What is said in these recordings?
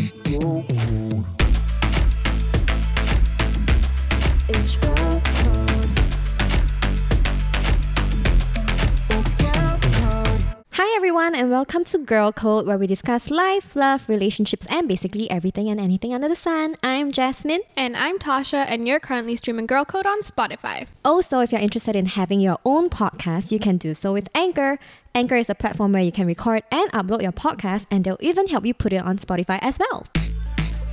It's welcome to Girl Code where we discuss life, love, relationships and basically everything and anything under the sun. I'm Jasmine. And I'm Tasha, and you're currently streaming Girl Code on Spotify. Also, if you're interested in having your own podcast, you can do so with Anchor. Anchor is a platform where you can record and upload your podcast and they'll even help you put it on Spotify as well.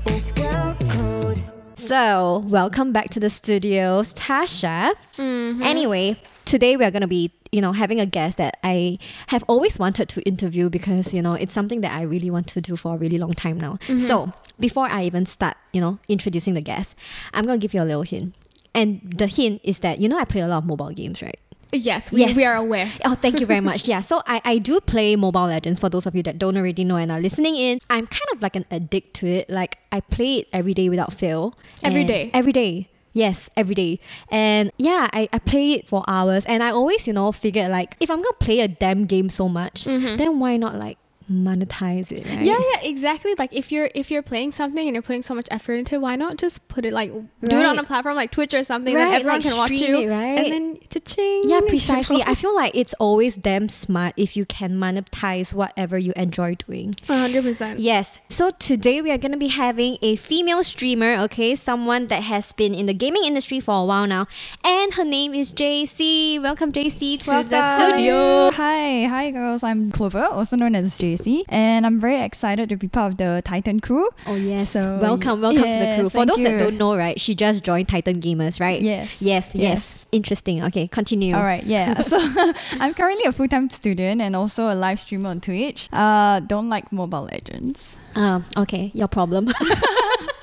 It's girl code. So, welcome back to the studios, Tasha. Mm-hmm. Anyway, today we are going to be, you know, having a guest that I have always wanted to interview because, you know, it's something that I really want to do for a really long time now. Mm-hmm. So, before I even start, you know, introducing the guest, I'm going to give you a little hint. And the hint is that, you know, I play a lot of mobile games, right? Yes, we, we are aware. Oh, thank you very much. Yeah, so I, I do play Mobile Legends for those of you that don't already know and are listening in. I'm kind of like an addict to it. Like I play it every day without fail. Every day? Every day. Yes, every day. And yeah, I, I play it for hours and I always, you know, figured like if I'm gonna play a damn game so much, mm-hmm. then why not like monetize it, right? Yeah, yeah, exactly. Like if you're if you're playing something and you're putting so much effort into it, why not just put it like do it on a platform like Twitch or something Right, that everyone like can watch you, it, right? and then cha-ching. Yeah, precisely. I feel like it's always damn smart if you can monetize whatever you enjoy doing. Hundred percent. Yes. So today we are going to be having a female streamer, okay? Someone that has been in the gaming industry for a while now. And her name is Jacey. Welcome, Jacey, to the studio. Hi, hi girls. I'm Clover, also known as Jacey, and I'm very excited to be part of the Titan crew. Oh, yes. So, welcome, welcome to the crew. For those that don't know, right, she just joined Titan Gamers, right? Yes. Yes, yes. Yes. Interesting. Okay, continue. All right, yeah. so I'm currently a full-time student and also a live streamer on Twitch. Uh, don't like Mobile Legends. Um, okay, your problem.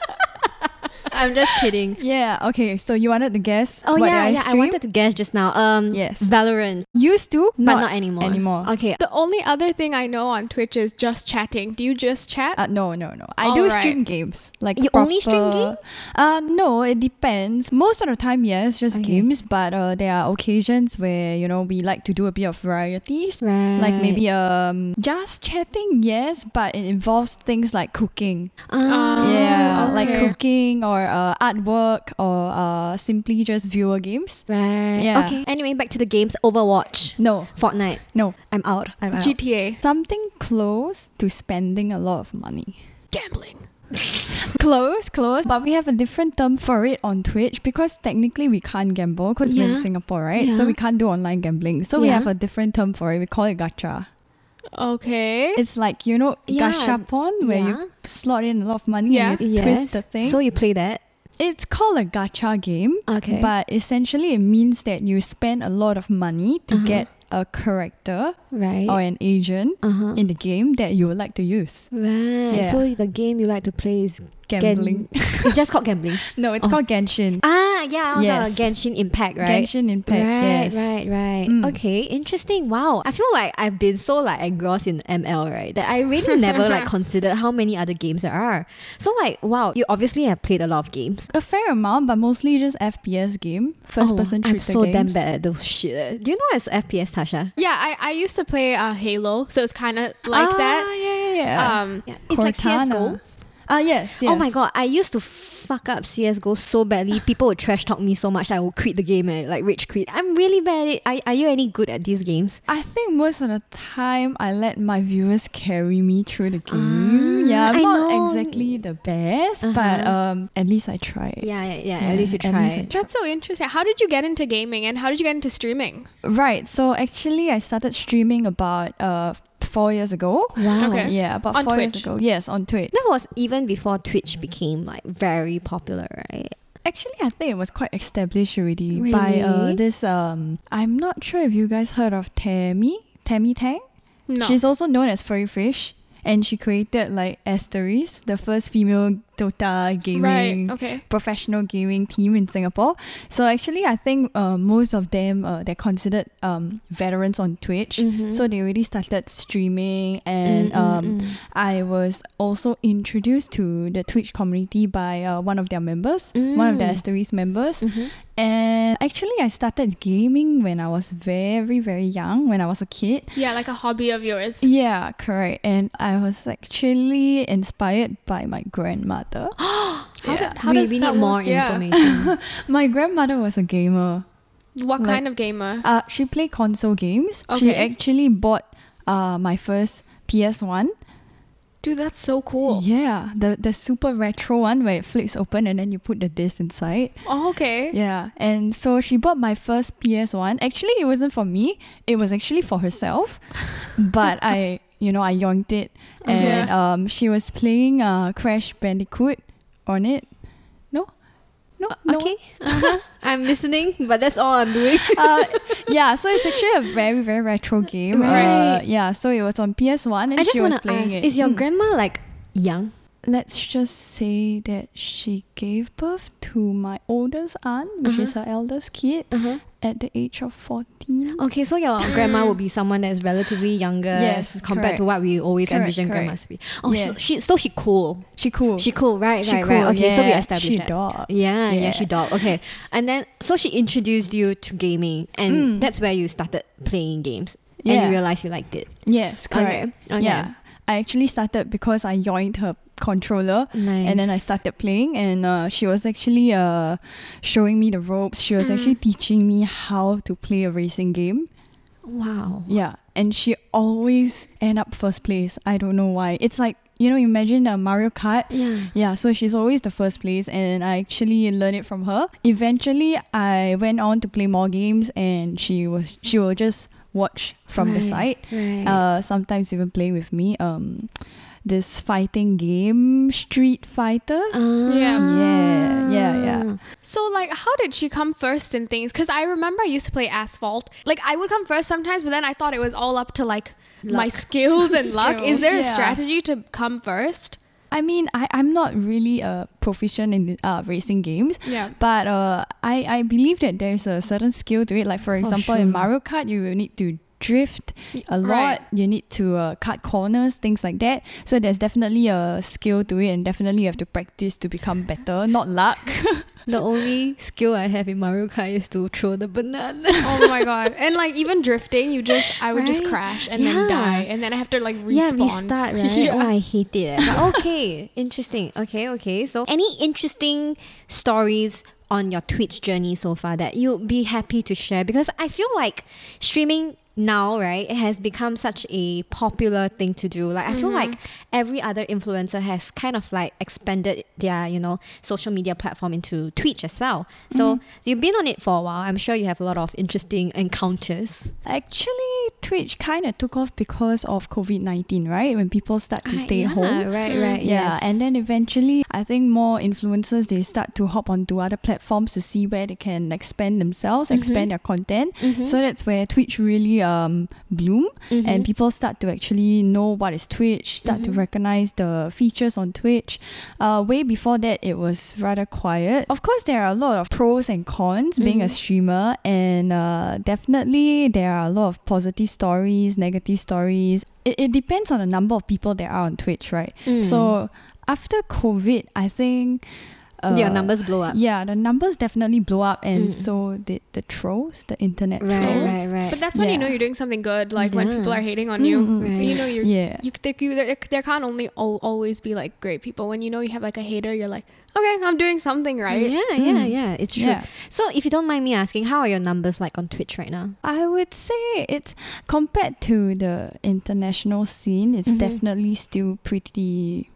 I'm just kidding. Yeah. Okay. So you wanted to guess? Oh what yeah, I yeah. I wanted to guess just now. Um, Yes. Valorant, Used to, but not, anymore. Anymore. Okay. The only other thing I know on Twitch is just chatting. Do you just chat? Uh, no, no, no. I do Alright. stream games. Like You only stream proper- Uh, no, it depends. Most of the time, yes, just Okay. games. But uh, there are occasions where you know we like to do a bit of varieties. Right. Like maybe um just chatting, yes, but it involves things like cooking. Ah, yeah, okay. like cooking or uh, artwork or uh, simply just viewer games. Right. Yeah. Okay. Anyway, back to the games. Overwatch, No, Fortnite. no, I'm out. I'm out. GTA. something close to spending a lot of money. Gambling. Close, close. But we have a different term for it on Twitch because technically we can't gamble because we're in Singapore, right? So we can't do online gambling. So we have a different term for it. We call it gacha. Okay. It's like, you know, Yeah. gashapon where Yeah. you slot in a lot of money Yeah. and you Yes. twist the thing. So you play that? it's called a gacha game. Okay. But essentially it means that you spend a lot of money to Uh-huh. get a character right. or an agent uh-huh. in the game that you would like to use. right. Yeah. So the game you like to play is Gambling. Gen- it's just called gambling. no, it's Oh. called Genshin. Ah, yeah. Also Yes. Genshin Impact, right? Genshin Impact. Right, yes. right, right. Mm. Okay, interesting. Wow. I feel like I've been so like engrossed in ML, right? That I really never like considered how many other games there are. So like, wow, you obviously have played a lot of games. A fair amount, but mostly just FPS game, first Oh, person shooter I'm so damn games. bad at those shit. Do you know what's FPS, Tasha? Yeah, I, I used to play uh, Halo, so it's kind of like ah, that. Yeah, yeah, yeah. Um, Yeah, it's like CS:GO. Ah, yes, yes. Oh my god, I used to fuck up CS:GO so badly. People would trash talk me so much I would quit the game and like rage quit. I'm really bad at it. Are, are you any good at these games? I think most of the time I let my viewers carry me through the game. Ah, yeah, I'm I not know. exactly the best, but Uh-huh. um, at least I try. Yeah, yeah, yeah. Yeah, at least you at least I try. that's so interesting. How did you get into gaming and how did you get into streaming? Right. So actually, I started streaming about uh four years ago. Wow. Okay. Yeah, about On four years ago. Yes, on Twitch. That was even before Twitch became like very popular, right? Actually, I think it was quite established already by uh, this. Um, I'm not sure if you guys heard of Tammy, Tammy Tang. No. She's also known as Furry Fish, and she created like Asteris, the first female Dota gaming Right. Okay. professional gaming team in Singapore. So actually, I think uh, most of them uh, they're considered um, veterans on Twitch. Mhm. So they already started streaming, and Mm, mm, um, mm. I was also introduced to the Twitch community by uh, one of their members, one of the Mm. Asterisk members. Mhm. And actually, I started gaming when I was very, very young, when I was a kid. Yeah, like a hobby of yours. Yeah, correct. And I was actually inspired by my grandmother. How, Yeah. did, how we, does we that need more? Yeah. information. My grandmother was a gamer. What Like- kind of gamer? Uh, she played console games. She actually bought uh, my first PS1. Dude, that's so cool. Yeah, the the super retro one where it flips open and then you put the disc inside. Oh, okay. Yeah, and so she bought my first PS1. Actually, it wasn't for me. It was actually for herself. but I, you know, I yoinked it, and um, she was playing uh Crash Bandicoot on it. No, no, no. Okay, uh-huh. I'm listening, but that's all I'm doing. uh, yeah, so it's actually a very very retro game. Right. Uh, yeah, so it was on PS1 and I just she was playing ask: it. Is your Mm. grandma like young? Let's just say that she gave birth to my oldest aunt, which is her eldest kid, Uh-huh. At the age of 14. Okay, so your grandma will be someone that's relatively younger Yes, compared to what we always Correct, envision correct. grandmas to be. Oh, Yes. so she so she cool. She cool. She cool, right? She right, cool. right. Okay, so we yeah, established she that. dog. Yeah, yeah, Yeah. she dog. Okay, and then so she introduced you to gaming, and Mm. that's where you started playing games, and you realized you liked it. Yes, correct. Okay, okay. Yeah. I actually started because I joined her controller Nice. and then I started playing and uh, she was actually uh, showing me the ropes. She was Mm. actually teaching me how to play a racing game. wow. Yeah, and she always end up first place. I don't know why. It's like you know, imagine a Mario Kart. Yeah. Yeah, so she's always the first place, and I actually learned it from her. Eventually, I went on to play more games, and she was she will just watch from the side. Right. Uh, sometimes even play with me. Um, this fighting game, Street Fighters. Yeah. Yeah, yeah, yeah. So, like, how did she come first in things? Because I remember I used to play Asphalt. Like, I would come first sometimes, but then I thought it was all up to like my skills and luck. Is Skills, there a strategy to come first? I mean, I, I'm not really uh, proficient in uh, racing games, Yeah. but uh, I, I believe that there's a certain skill to it. Like, for example, in. Mario Kart, you will need to drift a lot. Right. You need to uh, cut corners, things like that. So there's definitely a skill to it, and definitely you have to practice to become better, not luck. The only skill I have in Mario Kart is to throw the banana. oh my god. And like even drifting, you just I would just crash and Yeah. then die, and then I have to like respawn. Yeah, restart, right? Yeah. Oh, I hate it. But okay, interesting. Okay, okay. So, any interesting stories on your Twitch journey so far that you'd be happy to share? Because I feel like streaming now, right, it has become such a popular thing to do. Like, I feel like every other influencer has kind of like expanded their, you know, social media platform into Twitch as well. So, you've been on it for a while. I'm sure you have a lot of interesting encounters. Actually, Twitch kind of took off because of COVID 19, right? When people start to Ah, stay yeah, home. Right, right. Yeah, yes. and then eventually, I think more influencers they start to hop onto other platforms to see where they can expand themselves, Mhm. expand their content. Mhm. So that's where Twitch really um bloom, Mhm. and people start to actually know what is Twitch, start to Mhm. recognize the features on Twitch. Uh, way before that, it was rather quiet. Of course, there are a lot of pros and cons being a Mhm. streamer, and uh, definitely there are a lot of positive stories, negative stories. It, it depends on the number of people there are on Twitch, right? Mm. So after COVID, I think uh, your numbers blow up. Yeah, the numbers definitely blow up, and Mm. so did the trolls, the internet Right, trolls. right, right. But that's when you know you're doing something good. Like when people are hating on you, Mm, mm, you mm. know you're. Yeah. You, there, you, there, there can't only al- always be like great people. When you know you have like a hater, you're like, okay, I'm doing something right. Yeah, yeah, Mm. yeah. It's true. Yeah. So, if you don't mind me asking, how are your numbers like on Twitch right now? I would say it's compared to the international scene, it's Mhm. definitely still pretty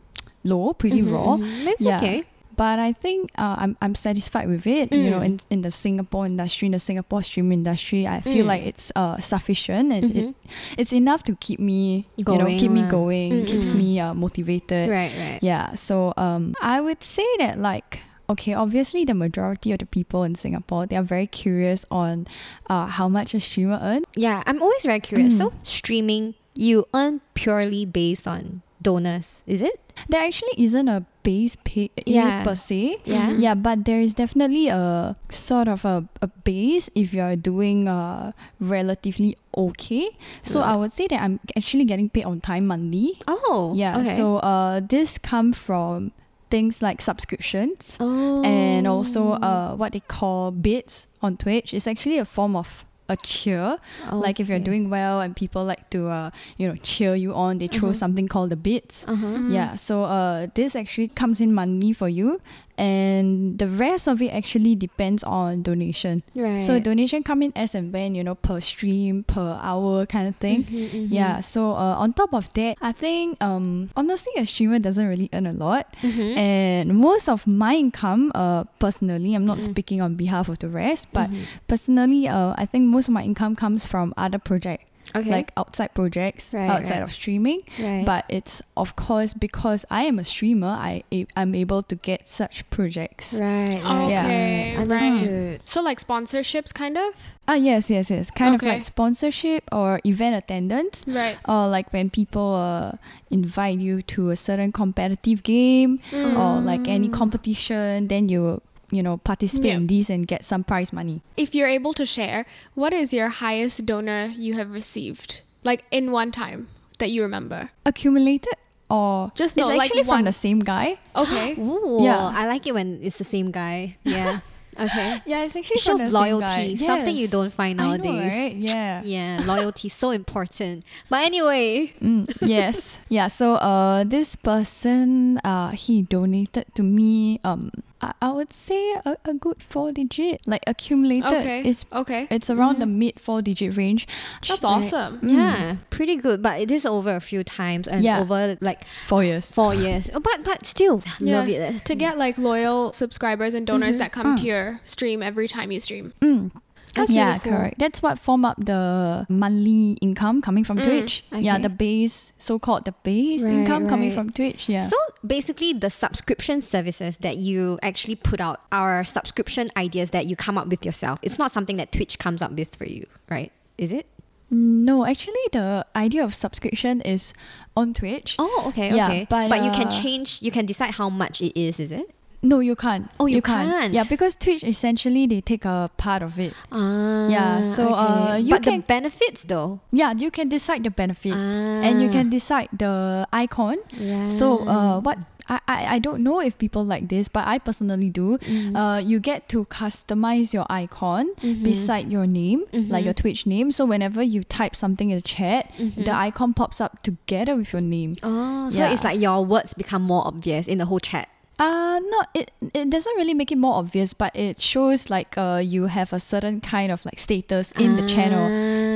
low, pretty Mhm, raw. mhm. That's Yeah. okay. But I think uh, I'm I'm satisfied with it. You know, Mm. in, in the Singapore industry, in the Singapore stream industry, I feel Mm. like it's uh sufficient and Mhm. it, it's enough to keep me you know Going keep me going, Mm, keeps mm. me uh, motivated. Right, right. Yeah. So um, I would say that like okay, obviously the majority of the people in Singapore they are very curious on uh how much a streamer earns. Yeah, I'm always very curious. Mm. So, streaming, you earn purely based on donors, is it? There actually isn't a base pay Yeah. per se. Yeah. Yeah, but there is definitely a sort of a, a base if you're doing uh relatively okay. So I would say that I'm actually getting paid on time monthly. Oh. Yeah. Okay. So uh this come from things like subscriptions Oh. and also uh what they call bits on Twitch. It's actually a form of a cheer. Like if you're Okay. doing well and people like to uh you know cheer you on, they throw Mhm. something called the bits. Uh-huh. Yeah, so uh, this actually comes in money for you, and the rest of it actually depends on donation. Right. So donation come in as and when you know per stream, per hour kind of thing. Mhm, mhm. Yeah. So uh, on top of that, I think um honestly a streamer doesn't really earn a lot, Mhm. and most of my income uh personally, I'm not Mhm. speaking on behalf of the rest, but Mhm. personally uh I think most of my income comes from other projects okay. like outside projects Right, outside right. of streaming right. but it's of course because I am a streamer, I I'm able to get such projects. right. right. Yeah. Okay, right. right. So like sponsorships, kind of. Ah, yes, yes, yes. Kind Okay. of like sponsorship or event attendance, Right. or like when people uh, invite you to a certain competitive game or like any Mm. competition, then you you know participate Yeah. in these and get some prize money. If you're able to share, what is your highest donor you have received, like in one time that you remember? Accumulated or Just it's no, like actually from one- the same guy. Okay. Ooh, Yeah. I like it when it's the same guy. Yeah. okay. Yeah, it's actually It shows from the same guy. loyalty. Something you don't find I know, nowadays. right? Yeah. Yeah, loyalty is so important. But anyway, Mm, yes. Yeah. So uh this person uh he donated to me um I, I would say a, a good four digit. Like accumulated Okay. it's Okay. it's around the Mhm. mid four digit range. That's Right. awesome. Mm. yeah, pretty good. But it is over a few times and Yeah. over like Four years. four years. Oh, but but still, Yeah. love it. eh. To get like loyal subscribers and donors Mhm. that come Mm. to your stream every time you stream. Mm. That's yeah, really cool. correct. That's what form up the monthly income coming from Mm, Twitch. Yeah, the base, so called the base Right, income coming from Twitch. Yeah. So basically, the subscription services that you actually put out are subscription ideas that you come up with yourself. It's not something that Twitch comes up with for you, right? Is it? no, actually, the idea of subscription is on Twitch. Oh, okay, Yeah, okay. but, you can uh, change. You can decide how much it is. Is it? No, you can't. Oh, you can't. Yeah, because Twitch essentially they take a part of it. Ah, Yeah, so, uh, you but the can- benefits though, Yeah, you can decide the benefit and you Ah, can decide the icon. Yeah. So uh, what I, I I don't know if people like this, but I personally do. Mhm. Uh, you get to customize your icon Mhm. beside your name, like Mhm. your Twitch name. So whenever you type something in the chat, Mhm. the icon pops up together with your name. Oh, so Yeah. it's like your words become more obvious in the whole chat. Uh no, it it doesn't really make it more obvious, but it shows like uh you have a certain kind of like status in the channel.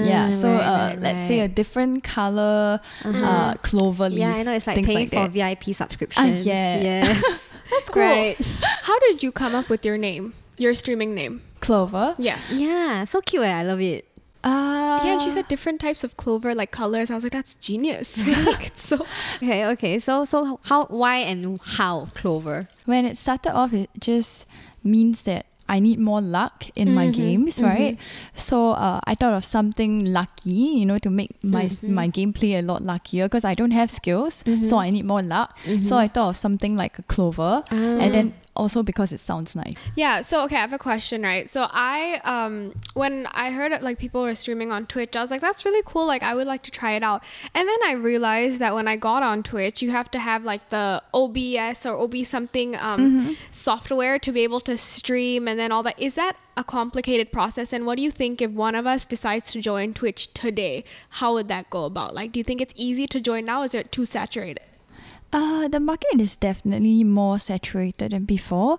Yeah, Ah, so right, uh right, let's say a different color Uh-huh. uh clover leaf. yeah, I know it's like paying like for that. VIP subscriptions. yeah. Yes, That's cool. right. How did you come up with your name? Your streaming name? Clover. Yeah. Yeah, so cute. eh? I love it. Uh yeah, and she said different types of clover, like colors. I was like, that's genius. like, it's so Okay, okay. So, so how, why, and how Clover? when it started off it just means that I need more luck in my Mhm, games, right? So uh, I thought of something lucky, you know, to make my Mhm. my gameplay a lot luckier because I don't have skills, Mhm. so I need more luck. So I thought of something like a clover, Ah. and then also because it sounds nice. Yeah, so okay, I have a question, right? So I um when I heard it like people were streaming on Twitch, I was like that's really cool, like I would like to try it out. And then I realized that when I got on Twitch, you have to have like the OBS or OB something um software to be able to stream and then all that. Is that a complicated process and what do you think if one of us decides to join Twitch today? How would that go about? Like do you think it's easy to join now? Is it too saturated? Uh, the market is definitely more saturated than before,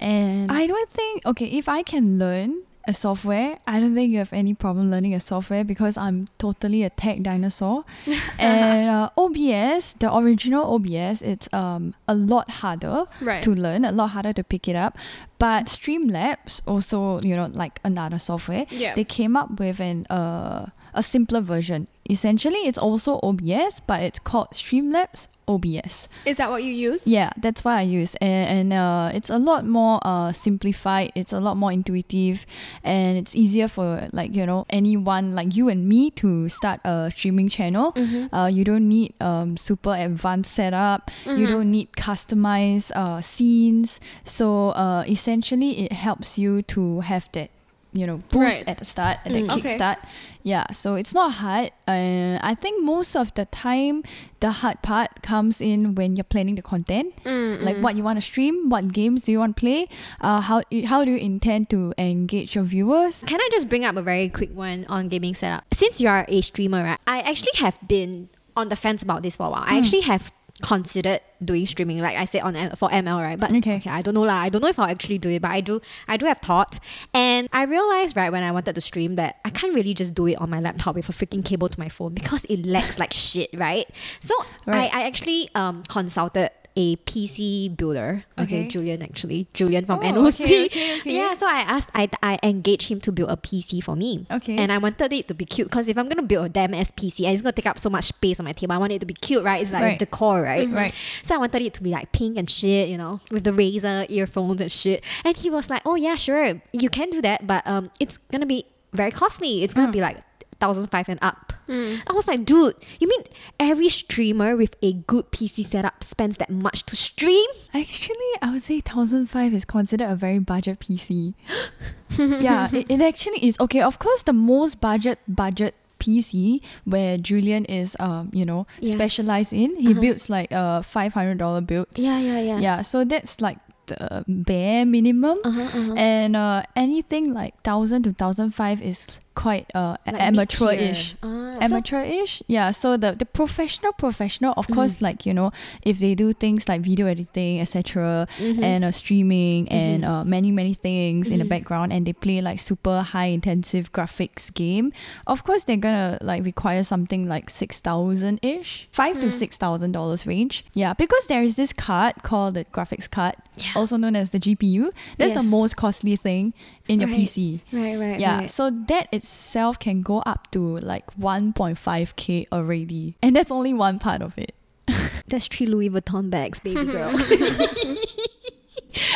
and I don't think okay if I can learn a software, I don't think you have any problem learning a software because I'm totally a tech dinosaur. and uh, OBS, the original OBS, it's um a lot harder Right. to learn, a lot harder to pick it up. But Streamlabs also, you know, like another software, Yeah. they came up with an uh, a simpler version. Essentially it's also OBS, but it's called Streamlabs OBS. Is that what you use? Yeah, that's what I use, and, and uh, it's a lot more uh, simplified. It's a lot more intuitive, and it's easier for like you know anyone like you and me to start a streaming channel. Mm-hmm. Uh, you don't need um, super advanced setup. You don't need customized uh, scenes. So uh, essentially, it helps you to have that you know boost Right. at the start and that Mm. Okay. kickstart. Yeah, so it's not hard. Uh, I think most of the time, the hard part comes in when you're planning the content, like what you want to stream, what games do you want to play, uh, how how do you intend to engage your viewers. Can I just bring up a very quick one on gaming setup? Since you are a streamer, right? I actually have been on the fence about this for a while. I actually have considered doing streaming, like I said on M- for ML, right? But Okay. I don't know lah. I don't know if I'll actually do it, but I do. I do have thoughts, and I realized right when I wanted to stream that I can't really just do it on my laptop with a freaking cable to my phone because it lags like shit, right? So Right. I, I actually um consulted a PC builder. Okay, Okay. Julian actually, Julian from Oh, NOC. okay, okay. Yeah, so I asked, I, I engaged him to build a PC for me. Okay. And I wanted it to be cute because if I'm gonna build a damn ass PC, and it's gonna take up so much space on my table. I want it to be cute, right? It's like Right. decor, right? Right. So I wanted it to be like pink and shit, you know, with the Razer earphones and shit. And he was like, "Oh yeah, sure, you can do that, but um, it's gonna be very costly. It's gonna be like thousand five and up." I was like, "Dude, you mean every streamer with a good PC setup spends that much to stream?" Actually, I would say 1005 is considered a very budget PC. yeah, it, it actually is. Okay, of course, the most budget budget PC where Julian is, um, you know, Yeah. specialized in. He Uh-huh. builds like uh five hundred dollar builds. Yeah, yeah, yeah. Yeah, so that's like the bare minimum. Uh-huh, uh-huh. And uh, anything like thousand to thousand five is quite uh Like amateur-ish. Ah, so- yeah so the, the professional professional of course Mm. like you know if they do things like video editing etc Mhm. and uh, streaming and Mhm. uh, many many things in the Mhm. background and they play like super high intensive graphics game of course they're gonna like require something like 6000 ish 5 to Mm. 6000 dollars range yeah because there is this card called the graphics card Yeah. also known as the gpu that's the most costly thing in your Right. pc Right, right, yeah, right. so that itself can go up to like 1.5k already. And that's only one part of it. That's three Louis Vuitton bags, baby girl.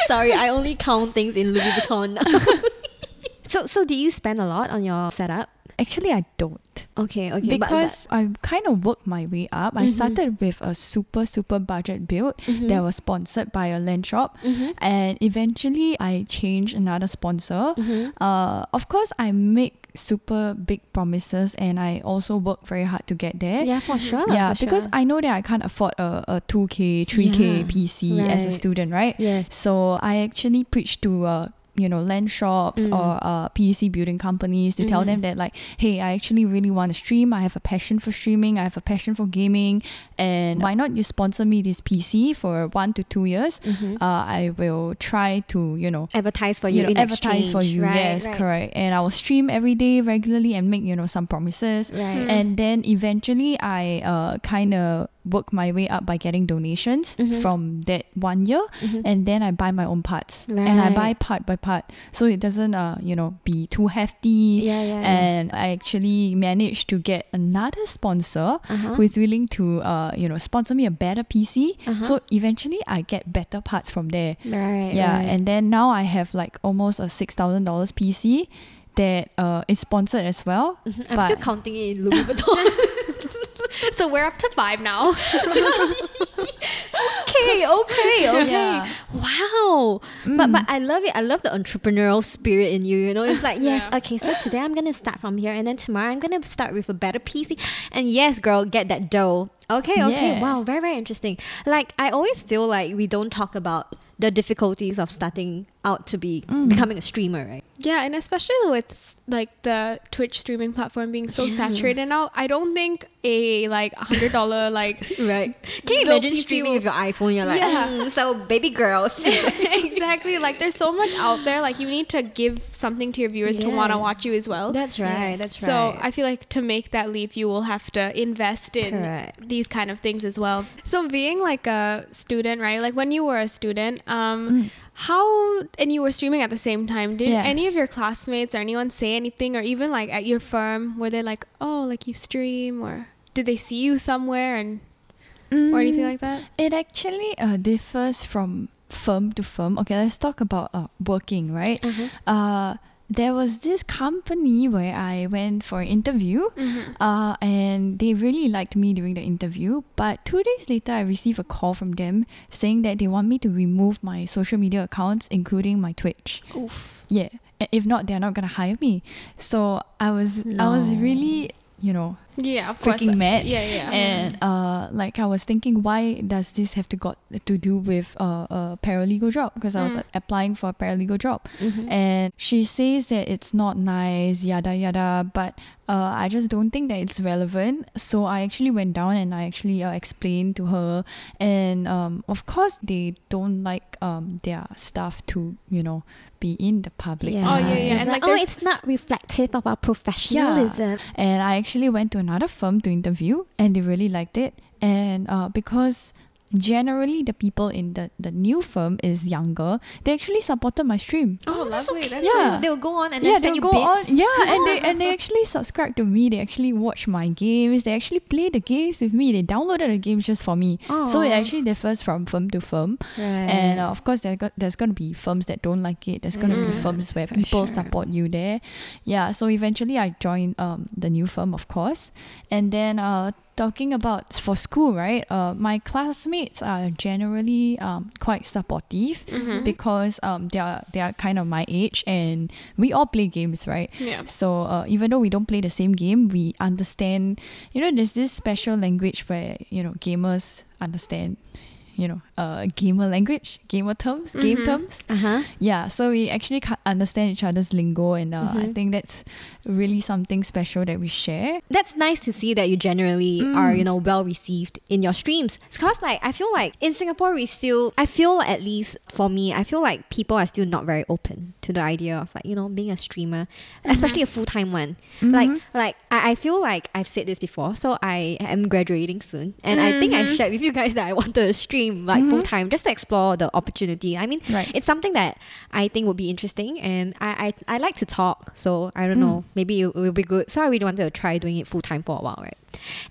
Sorry, I only count things in Louis Vuitton. so, so do you spend a lot on your setup? Actually, I don't. Okay, okay. but- because I kind of worked my way up. I Mhm. started with a super, super budget build Mhm. that was sponsored by a LAN shop. Mhm. And eventually, I changed another sponsor. Mhm. Uh, of course, I make super big promises and I also work very hard to get there. Yeah, for sure. yeah, for because sure. I know that I can't afford a, a 2K, 3K Yeah, PC as a student, right? yes. So I actually preach to uh, you know LAN shops Mm. or uh, PC building companies to tell Mm. them that like, hey, I actually really want to stream. I have a passion for streaming. I have a passion for gaming, and why not you sponsor me this PC for one to two years? Mhm. Uh, I will try to you know. advertise for you, You know, in advertise for you, Right, yes, right. correct. And I will stream every day regularly and make you know some promises. Right. And then eventually, I uh, kind of work my way up by getting donations Mhm. from that one year Mhm. and then I buy my own parts and I buy part by part so it doesn't uh you know be too hefty yeah, yeah, yeah. and I actually managed to get another sponsor uh-huh. who is willing to uh you know sponsor me a better PC Uh-huh. so eventually I get better parts from there right, yeah right. and then now I have like almost a six thousand dollars PC that uh is sponsored as well Mhm. I'm still counting it in Louis Vuitton. So we're up to five now. okay, okay, okay. Yeah. Wow. But Mm. but I love it. I love the entrepreneurial spirit in you. You know, it's like yes, Yeah. okay. So today I'm gonna start from here, and then tomorrow I'm gonna start with a better PC. And yes, girl, get that dough. Okay, okay. Yeah. Wow, very very interesting. Like I always feel like we don't talk about the difficulties of starting out to be Mm. becoming a streamer, right? Yeah, and especially with like the Twitch streaming platform being so Yeah. saturated now, I don't think a like hundred dollar like Right. Can you imagine PC streaming will- with your iPhone? You're like, Yeah. "Mm, so baby girls. exactly like there's so much out there. Like you need to give something to your viewers to want to watch you as well. that's right. Yes. That's right. So I feel like to make that leap, you will have to invest in Correct. these kind of things as well. So being like a student, right? Like when you were a student, Um, Mm. how and you were streaming at the same time. Did any of your classmates or anyone say anything, or even like at your firm, were they like, "Oh, like you stream," or did they see you somewhere and or anything Mm, like that? It actually uh, differs from firm to firm. Okay, let's talk about uh, working, right? Uh-huh. Uh, there was this company where I went for an interview, Mm-hmm. uh, and they really liked me during the interview. But two days later, I received a call from them saying that they want me to remove my social media accounts, including my Twitch. Oof. Yeah, if not, they're not gonna hire me. So I was, I was really, you know, Yeah, of course. mad. Yeah, yeah. And uh, like I was thinking, why does this have to got to do with uh, a paralegal job? Because I was Mm. like, applying for a paralegal job, Mhm. and she says that it's not nice, yada yada. But uh, I just don't think that it's relevant. So I actually went down and I actually uh, explained to her, and um, of course they don't like um their stuff to you know be in the public. Oh, yeah, yeah. And, like, oh, it's not reflective of our professionalism. Yeah. And I actually went to another firm to interview, and they really liked it. And uh, because generally the people in the, the new firm is younger, they actually supported my stream. oh, lovely. That's Yeah. nice. They'll go on and then yeah, send they'll you go bits. on. Yeah, and they and they actually subscribe to me. They actually watch my games. They actually play the games with me. They downloaded the games just for me. So it actually differs from firm to firm. Right. And uh, of course, there got, there's going to be firms that don't like it. There's going to be Mm. firms where For people sure. support you there. Yeah, so eventually I joined um, the new firm, of course. And then uh, talking about for school, right? Uh, my classmates are generally um, quite supportive Mhm. because um, they, are, they are kind of my age and we all play games, right? Yeah. So uh, even though we don't play the same game, we understand. You know, there's this special language where you know gamers understand. You know, uh, gamer language, gamer terms, game Mhm. terms. Uh huh. Yeah, so we actually ca- understand each other's lingo, and uh, I Mhm. think that's really something special that we share. That's nice to see that you generally Mm. are, you know, well received in your streams. Because, like, I feel like in Singapore, we still, I feel at least for me, I feel like people are still not very open to the idea of, like, you know, being a streamer, especially a full time one. Like, Mhm. like I, I feel like I've said this before, so I am graduating soon, and I think I Mhm. shared with you guys that I wanted to stream like Mhm. full time just to explore the opportunity. I mean, Right. it's something that I think would be interesting, and I I, I like to talk, so I don't Mm. know, maybe it, it will be good. So I really wanted to try doing it full time for a while, right?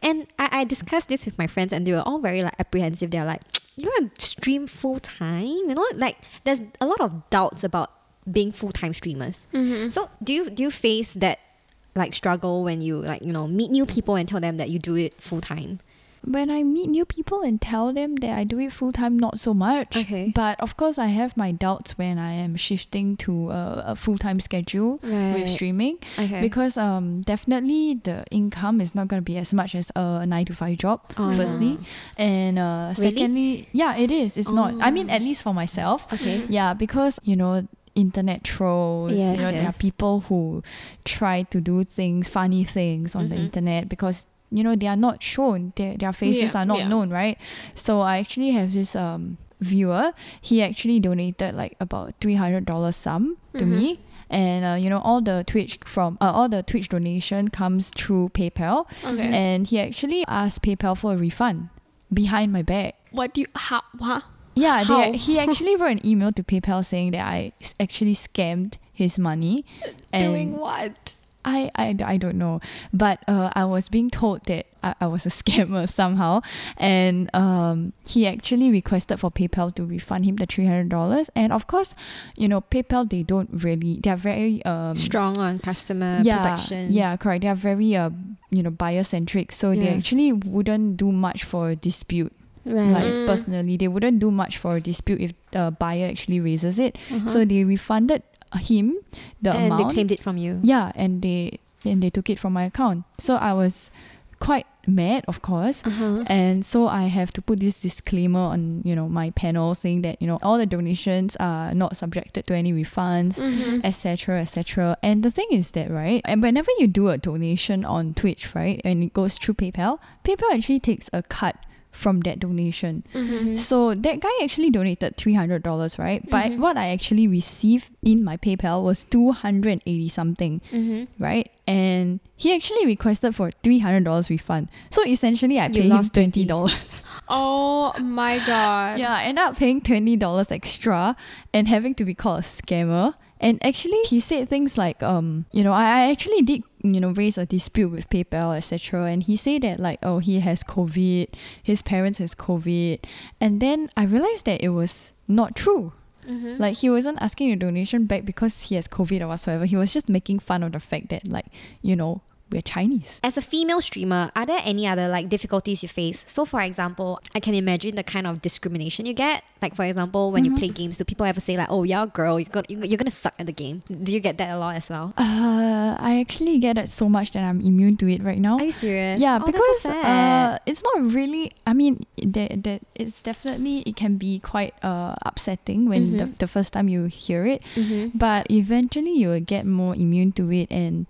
And I, I discussed this with my friends, and they were all very like apprehensive. They're like, "You want to stream full time? You know, like there's a lot of doubts about being full time streamers." Mm-hmm. So do you do you face that like struggle when you like you know meet new people and tell them that you do it full time? When I meet new people and tell them that I do it full time, not so much. Okay. But of course, I have my doubts when I am shifting to a, a full time schedule with streaming Okay. because um definitely the income is not going to be as much as a nine to five job. Oh. Firstly, and uh, Really? secondly, yeah, it is. It's not. I mean, Oh. at least for myself. okay. Yeah, because you know internet trolls. Yes, you know, there are people who try to do things, funny things on the Mhm. internet because you know they are not shown. Their their faces Yeah, are not yeah. known, right? So I actually have this um viewer. He actually donated like about three hundred dollars sum to Mhm. me. And uh, you know all the Twitch from uh, all the Twitch donation comes through PayPal, Okay. and he actually asked PayPal for a refund behind my back. what do you how huh? Yeah, How? they, he actually wrote an email to PayPal saying that i actually scammed his money. and Doing what? I, I, I don't know. But uh, I was being told that I, I was a scammer somehow. And um, he actually requested for PayPal to refund him the $300. And of course, you know, PayPal, they don't really, they're very... Um, Strong on customer yeah, protection. Yeah, correct. They are very, uh, you know, buyer centric. So they actually wouldn't do much for a dispute Right. like personally they wouldn't do much for a dispute if the buyer actually raises it Uh-huh. so they refunded him the and amount they claimed it from you. yeah and they and they took it from my account so i was quite mad of course Uh-huh. and so i have to put this disclaimer on you know my panel saying that you know all the donations are not subjected to any refunds Mm-hmm. etc etc and the thing is that right and whenever you do a donation on twitch right and it goes through paypal paypal actually takes a cut from that donation. Mm-hmm. So that guy actually donated three hundred dollars, right? But Mhm. what I actually received in my PayPal was two hundred and eighty something, Mm-hmm. right? And he actually requested for three hundred dollars refund. So essentially, I You paid him 20. twenty dollars. Oh my god. yeah, I ended up paying twenty dollars extra and having to be called a scammer. And actually, he said things like, um, you know, I I actually did, you know, raise a dispute with PayPal, etc. And he said that like, oh, he has COVID, his parents has COVID, and then I realized that it was not true. Mm-hmm. Like he wasn't asking a donation back because he has COVID or whatsoever. He was just making fun of the fact that like, you know, we're Chinese. As a female streamer, are there any other like difficulties you face? So, for example, I can imagine the kind of discrimination you get. Like, for example, when you play games, do people ever say like, "Oh, you're a girl, you're gonna you're gonna suck at the game"? Do you get that a lot as well? Uh, I actually get it so much that I'm immune to it right now. Are you serious? Yeah, Oh, because so uh, it's not really. I mean, that that it's definitely it can be quite uh upsetting when the, Mhm. the first time you hear it, Mhm. but eventually you will get more immune to it, and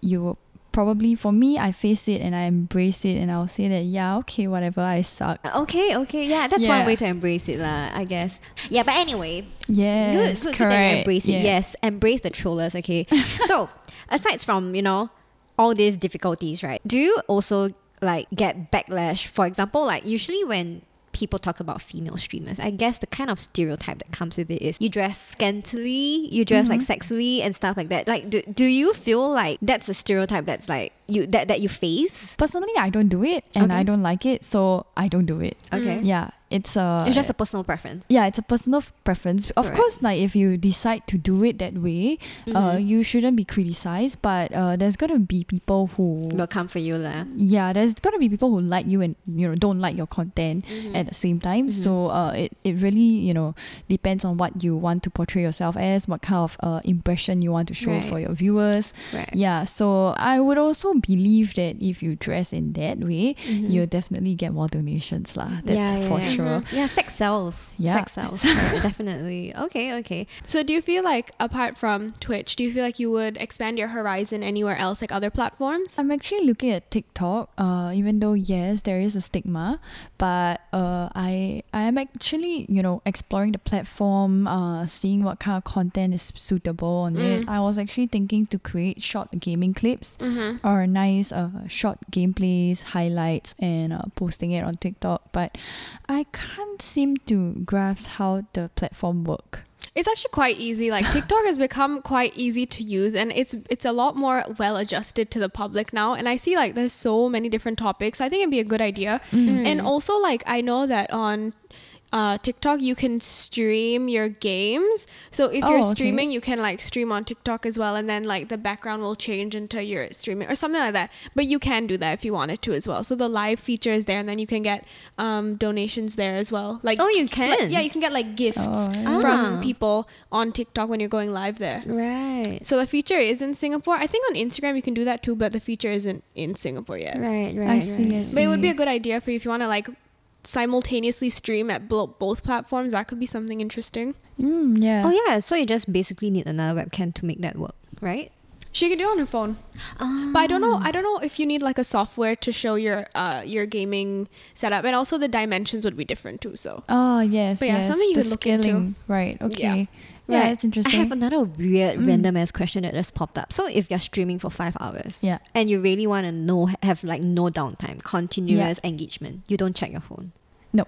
you will probably. For me, I face it and I embrace it, and I'll say that yeah, okay, whatever, I suck. Uh, okay, okay, yeah, that's one way to embrace it, lah. I guess. Yeah, but anyway, Yes, good, good, good correct. you embrace it. yeah. Yes, embrace the trollers. Okay. so, aside from you know all these difficulties, right? Do you also like get backlash? For example, like usually when people talk about female streamers, I guess the kind of stereotype that comes with it is you dress scantily, you dress like Mm-hmm. sexily and stuff like that. Like, do, do you feel like that's a stereotype that's like you that that you face? Personally, I don't do it, and Okay. I don't like it, so I don't do it. Okay. Yeah, it's a. It's just a personal preference. yeah, it's a personal f- preference. Of Correct. course, like if you decide to do it that way, uh, Mhm. you shouldn't be criticized. But uh, there's gonna be people who, Will come for you, lah. yeah, there's gonna be people who like you and you know don't like your content Mm-hmm. at the same time. Mhm. So uh, it it really you know depends on what you want to portray yourself as, what kind of uh, impression you want to show Right. for your viewers. Right. Yeah, so I would also believe that if you dress in that way, Mhm. you'll definitely get more donations, lah. That's Yeah, for yeah. sure. Yeah, sex sells. Yeah. Sex sells. Right, definitely. Okay, okay. So do you feel like apart from Twitch, do you feel like you would expand your horizon anywhere else, like other platforms? I'm actually looking at TikTok. Uh, even though yes, there is a stigma, but uh, I I am actually you know exploring the platform, uh, seeing what kind of content is suitable on it. Mm. I was actually thinking to create short gaming clips Mm-hmm. or nice uh short gameplays, highlights, and uh, posting it on TikTok. But I can't seem to grasp how the platform work. It's actually quite easy. Like TikTok has become quite easy to use and it's it's a lot more well adjusted to the public now. And I see like there's so many different topics. I think it'd be a good idea. And also like I know that on uh, TikTok you can stream your games. So if Oh, you're okay. streaming, you can like stream on TikTok as well, and then like the background will change into your streaming or something like that. But you can do that if you wanted to as well. So the live feature is there, and then you can get um, donations there as well. Like Oh, you like- can? yeah, you can get like gifts Oh, yeah. from Ah. people on TikTok when you're going live there. Right. So the feature is in Singapore. I think on Instagram you can do that too, but the feature isn't in Singapore yet. Right, right. I see, I see. But it would be a good idea for you if you want to like simultaneously stream at blo- both platforms. That could be something interesting. Mm, yeah. Oh yeah, so you just basically need another webcam to make that work, right? She could do it on her phone, but I don't know. I don't know if you need like a software to show your uh your gaming setup, and also the dimensions would be different too. So Oh yes, But yeah, yes. something you the could look into. scaling. Right. Okay. Yeah, Right. it's interesting. I have another weird Mm. random ass question that just popped up. So if you're streaming for five hours, Yeah. and you really want to know have like no downtime, continuous engagement, you don't check your phone. No.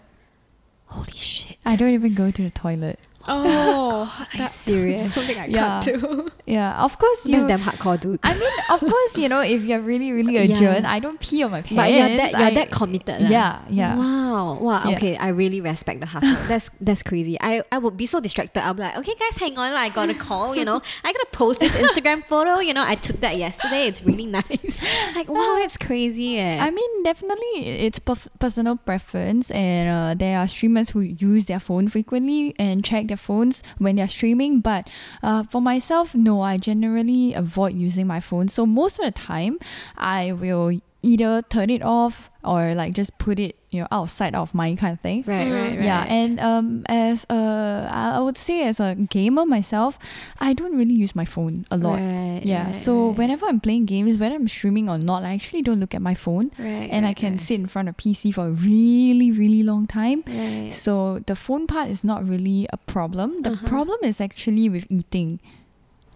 Holy shit! I don't even go to the toilet. Oh, you that's serious? something I Yeah. cut too. Yeah, of course you. That's damn hardcore, dude. I mean, of course, you know, if you're really, really Yeah. urgent, I don't pee on my pants. but you're that you're I- that committed. lah. Yeah, yeah. Wow. Wow. Yeah. Okay, I really respect the hustle. that's that's crazy. I, I would be so distracted. I'll be like, okay, guys, hang on. I got a call. You know, I gotta post this Instagram photo. You know, I took that yesterday. It's really nice. like, wow, that's crazy. Eh. I mean, definitely, it's perf- personal preference, and uh, there are streamers who use their phone frequently and check their phones when they're streaming. But uh, for myself, no, I generally avoid using my phone. So most of the time, I will either turn it off or like just put it you know outside of sight, out of mind kind of thing. Right, Mm. right, right. Yeah, and um, as a, I I would say as a gamer myself, I don't really use my phone a lot. Right, yeah, right, so right. whenever I'm playing games, whether I'm streaming or not, I actually don't look at my phone, right, and I right, can right. sit in front of PC for a really, really long time. Right. So the phone part is not really a problem. The Uh-huh. problem is actually with eating.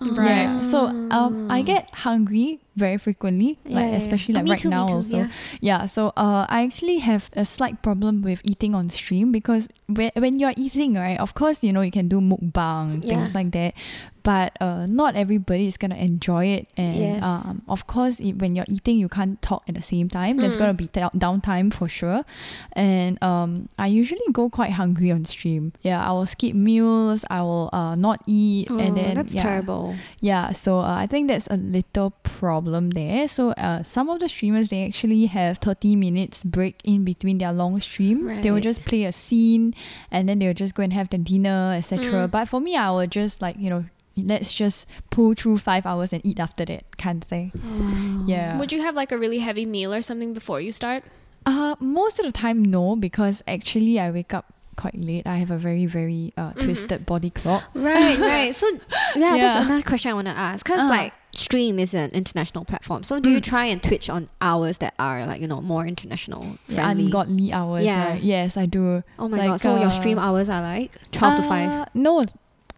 Right. Yeah. So um, I get hungry very frequently, Yeah, like yeah, yeah. especially Oh, like right too, now too, also. yeah. Yeah, so uh, I actually have a slight problem with eating on stream because when, when you're eating, right, of course, you know, you can do mukbang, things like that, but uh, not everybody is going to enjoy it. And Yes. um, of course, it, when you're eating, you can't talk at the same time. There's Mm. going to be down downtime for sure. And um, I usually go quite hungry on stream. Yeah, I will skip meals, I will uh, not eat, Oh, and then. that's yeah. terrible. Yeah, so uh, I think that's a little problem there. So uh, some of the streamers they actually have 30 minutes break in between their long stream. They will just play a scene and then they'll just go and have the dinner, etc. Mm. But for me, I will just like you know let's just pull through five hours and eat after that kind of thing. Oh. Yeah. Would you have like a really heavy meal or something before you start? Uh, most of the time, no, because actually I wake up quite late. I have a very very uh, twisted body clock. Right, right. So yeah, Yeah. that's another question I want to ask. Cause Uh. like stream is an international platform. So do you Mm. try and Twitch on hours that are like you know more international Yeah, friendly? ungodly hours. Yeah. Right? Yes, I do. oh my like, god! So your uh, stream hours are like twelve to five, Uh, No,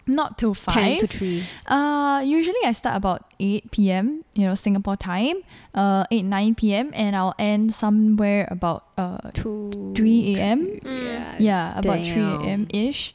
not till five. ten to three. Uh, usually I start about 8 p.m., you know, Singapore time, uh, 8, 9 p.m., and I'll end somewhere about uh, Two 3 a.m. Mm. Yeah, about 3 a.m. ish.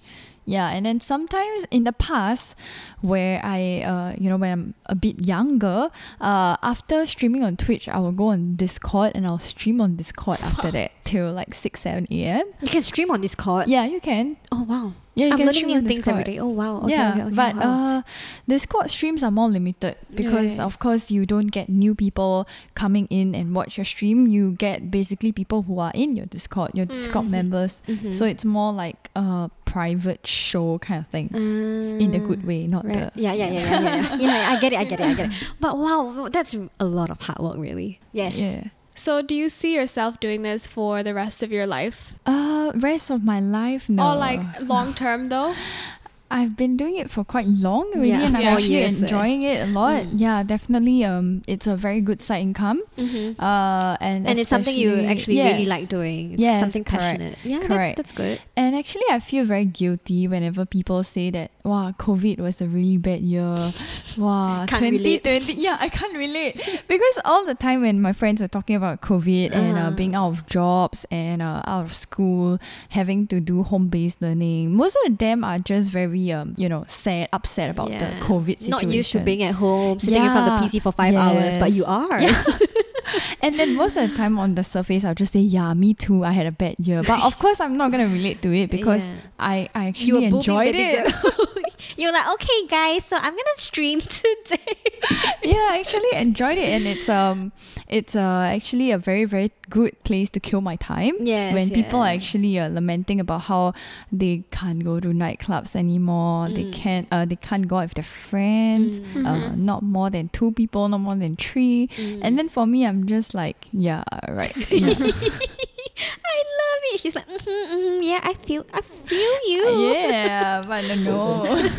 Yeah, and then sometimes in the past, where I, uh, you know, when I'm a bit younger, uh, after streaming on Twitch, I will go on Discord and I'll stream on Discord after that till like 6, 7 a.m. You can stream on Discord. Yeah, you can. Oh wow! Yeah, you I'm can learning new things every day. Oh wow! Okay, yeah, okay, okay, but wow. uh, Discord streams are more limited because, Yeah. of course, you don't get new people coming in and watch your stream. You get basically people who are in your Discord, your Discord Mhm. members. Mhm. So it's more like a private show kind of thing, in the good way, not Right. the. Yeah, yeah, yeah, yeah, yeah, yeah. yeah, I get it, I get it, I get it. But wow, that's a lot of hard work, really. Yes. Yeah. So do you see yourself doing this for the rest of your life? Uh, rest of my life, no. Or like long term though? I've been doing it for quite long already, Yeah, and I'm actually years, eh? enjoying it a lot. Mm. Yeah, definitely. Um, it's a very good side income. Mm-hmm. Uh, and And it's something you actually really like doing. It's Yes, something correct, passionate. Yeah, that's, that's good. And actually, I feel very guilty whenever people say that, wow, COVID was a really bad year. Wow, 2020. Yeah, I can't relate. because all the time when my friends were talking about COVID and uh, Uh-huh. being out of jobs and uh, out of school, having to do home based learning, most of them are just very, um, you know, sad, upset about the COVID situation. Not used to being at home, sitting in front of the PC for five hours, but you yes. are. And then most of the time on the surface, I'll just say, yeah, me too. I had a bad year. But of course, I'm not going to relate to it because Yeah. I, I actually enjoyed it. girl. You're like, okay, guys, so I'm gonna stream today. yeah, I actually enjoyed it, and it's um, it's uh actually a very very good place to kill my time. Yes, when people are actually uh, lamenting about how they can't go to nightclubs anymore, they Mm. can't uh they can't go out with their friends, Mm. uh, not more than two people, not more than three. Mm. And then for me, I'm just like, yeah, right. Yeah, I love it. She's like, mm-hmm, mm-hmm, yeah, I feel, I feel you. yeah but no, no.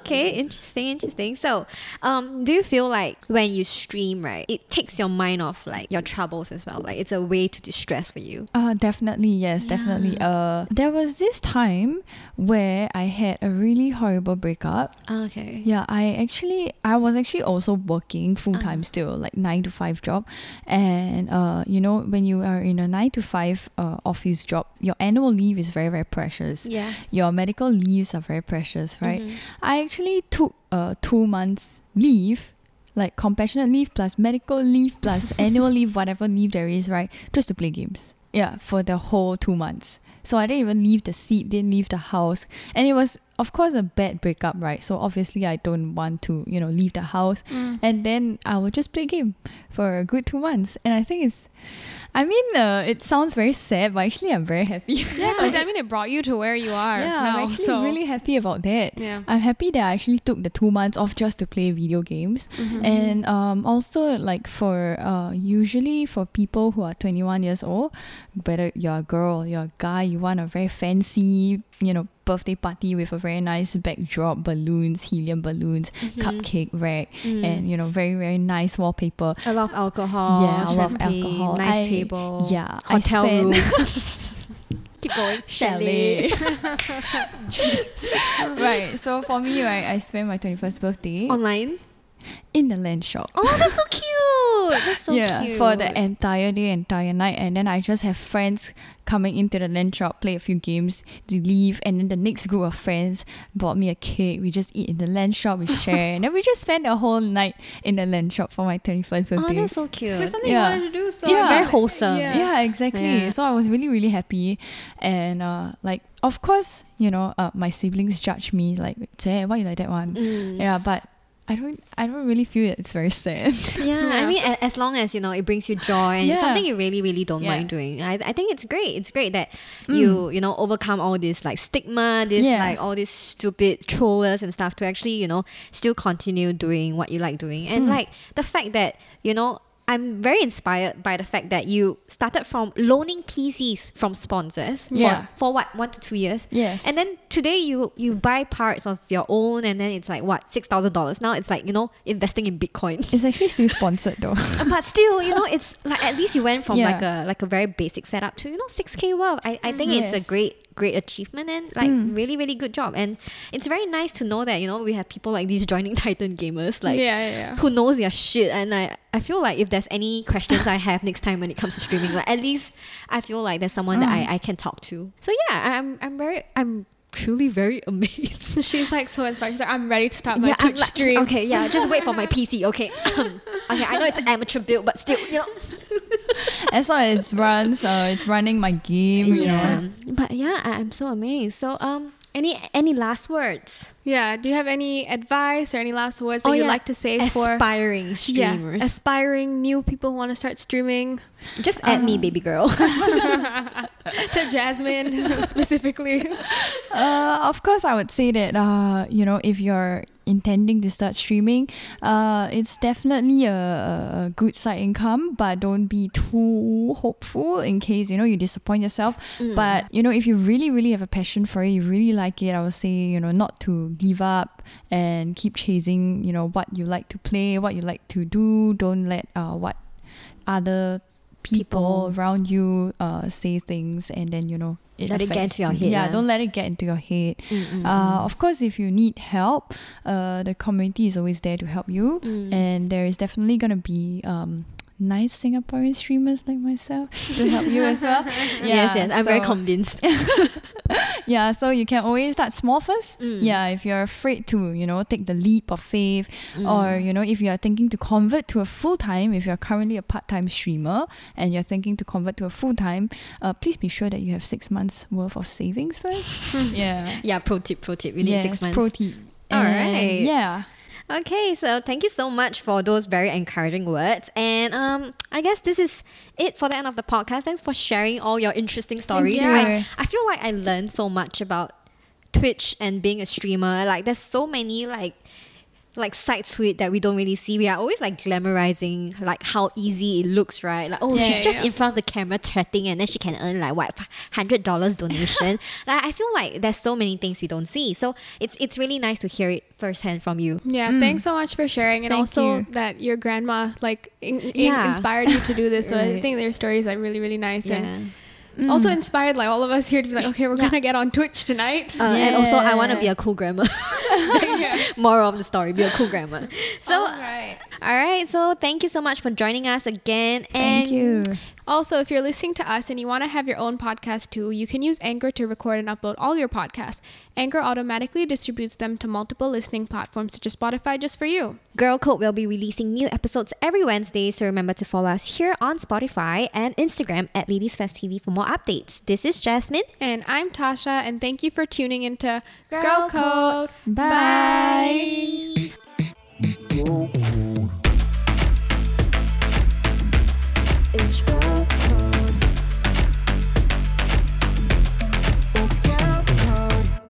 okay, interesting, interesting. So, um, do you feel like when you stream, right, it takes your mind off like your troubles as well? Like it's a way to distress for you. Uh, definitely, yes, definitely. Uh, there was this time where I had a really horrible breakup. Okay. Yeah, I actually, I was actually also working full time Uh. still, like nine to five job, and uh, you know, when you are in a nine to five uh, office job, your annual leave is very very precious. Yeah. Your medical leaves are very precious, right? Mhm. I actually took uh two months leave. Like compassionate leave plus medical leave plus annual leave, whatever leave there is, right? Just to play games. Yeah, for the whole two months. So I didn't even leave the seat, didn't leave the house. And it was of course a bad breakup, right? So obviously I don't want to, you know, leave the house. Mm. And then I will just play game for a good two months. And I think it's, I mean, uh, it sounds very sad, but actually I'm very happy. Yeah, because I mean, it brought you to where you are yeah, now. I'm actually so really happy about that. yeah. I'm happy that I actually took the two months off just to play video games. Mm-hmm. And um, also, like for uh, usually for people who are 21 years old, whether you're a girl, you're a guy, you want a very fancy, you know, birthday party with a very nice backdrop, balloons, helium balloons, Mm-hmm. cupcake rack, Mm. and you know, very very nice wallpaper. a lot of alcohol. Yeah, a lot of alcohol. Nice I- table. yeah, hotel room. Keep going. Chalet. right. So for me, right, I spent my 21st birthday Online. in the LAN shop. Oh, that's so cute. That's so yeah, cute. for the entire day, entire night, and then I just have friends coming into the LAN shop, play a few games, they leave, and then the next group of friends bought me a cake. We just eat in the LAN shop, we share, and then we just spend a whole night in the LAN shop for my twenty first birthday. Oh, birthday. that's so cute. It's something Yeah. you wanted to do. So It's very wholesome. Yeah. yeah, exactly. Yeah. So I was really, really happy, and uh, like of course, you know, uh, my siblings judge me like, "Say, why you like that one?" Mm. Yeah, but I don't, I don't really feel that it's very sad. Yeah, I mean, a- as long as you know it brings you joy and Yeah. something you really, really don't Yeah. mind doing, I, I think it's great. It's great that Mm. you you know overcome all this like stigma, this Yeah. like all these stupid trollers and stuff to actually you know still continue doing what you like doing, and Mm. like the fact that you know. I'm very inspired by the fact that you started from loaning PCs from sponsors Yeah. for, for what one to two years, yes. and then today you you buy parts of your own, and then it's like what six thousand dollars. Now it's like you know investing in Bitcoin. it's actually still sponsored though. Uh, but still, you know, it's like at least you went from Yeah. like a like a very basic setup to you know six k worth. I, I think it's a great great achievement and like Mm. really really good job. And it's very nice to know that you know we have people like these joining Titan gamers like yeah, yeah, yeah. who knows their shit. And I I feel like if there's any questions I have next time when it comes to streaming, like at least I feel like there's someone that Mm. I, I can talk to. So yeah, I'm I'm very I'm truly very amazed. She's like so inspired. She's like, I'm ready to start my yeah, I'm Twitch like, stream. okay, yeah, just wait for my PC. Okay, okay, I know it's an amateur build, but still, you know. as long as it runs, uh, it's running my game, you know. But yeah, I- I'm so amazed. So um, any any last words? Yeah. Do you have any advice or any last words that Oh, you'd yeah. like to say for Aspiring streamers. yeah, aspiring new people who want to start streaming? Just add me, baby girl. to Jasmine specifically. Uh, of course, I would say that uh, you know, if you're intending to start streaming, uh, it's definitely a, a a good side income, but don't be too hopeful in case you know you disappoint yourself. Mm. But you know, if you really, really have a passion for it, you really like it, I would say you know not to give up and keep chasing you know what you like to play, what you like to do. Don't let uh what other people, People. around you uh say things and then you know it Let it get affects into your head, Yeah, lah. don't let it get into your head. Mm, mm, Uh, of course, if you need help, uh, the community is always there to help you, Mm. and there is definitely gonna be um nice Singaporean streamers like myself to help you as well. yes, yes, I'm very convinced. Yeah, so you can always start small first. Mm. Yeah, if you're afraid to, you know, take the leap of faith, Mm. or you know, if you are thinking to convert to a full time, if you're currently a part time streamer and you're thinking to convert to a full time, uh, please be sure that you have six months worth of savings first. yeah. yeah, pro tip, pro tip. You need yes, six months. Pro tip. All right. Yeah. Okay, so thank you so much for those very encouraging words. And um, I guess this is it for the end of the podcast. Thanks for sharing all your interesting stories. you. I, I feel like I learned so much about Twitch and being a streamer. Like there's so many like like sides to it that we don't really see. We are always like glamorizing like how easy it looks, right? Like oh, Yeah, she's yeah, just yeah. in front of the camera chatting, and then she can earn like what hundred dollars donation. like I feel like there's so many things we don't see. So it's it's really nice to hear it firsthand from you. Yeah, Mm. thanks so much for sharing, and Thank also you. that your grandma like in, in- Yeah. inspired you to do this. So I think their stories are really really nice, and Yeah. Mm. also inspired like all of us here to be like, okay, we're Yeah. gonna get on Twitch tonight. Uh, And also, I want to be a cool grandma. yeah. Moral of the story: be a cool grandma. So, Alright. All right, so thank you so much for joining us again. And Thank you. Also, if you're listening to us and you want to have your own podcast too, you can use Anchor to record and upload all your podcasts. Anchor automatically distributes them to multiple listening platforms such as Spotify just for you. Girl Code will be releasing new episodes every Wednesday, so remember to follow us here on Spotify and Instagram at Ladies Fest TV for more updates. This is Jasmine. And I'm Tasha, and thank you for tuning into Girl Girl Code. Code. Bye. it's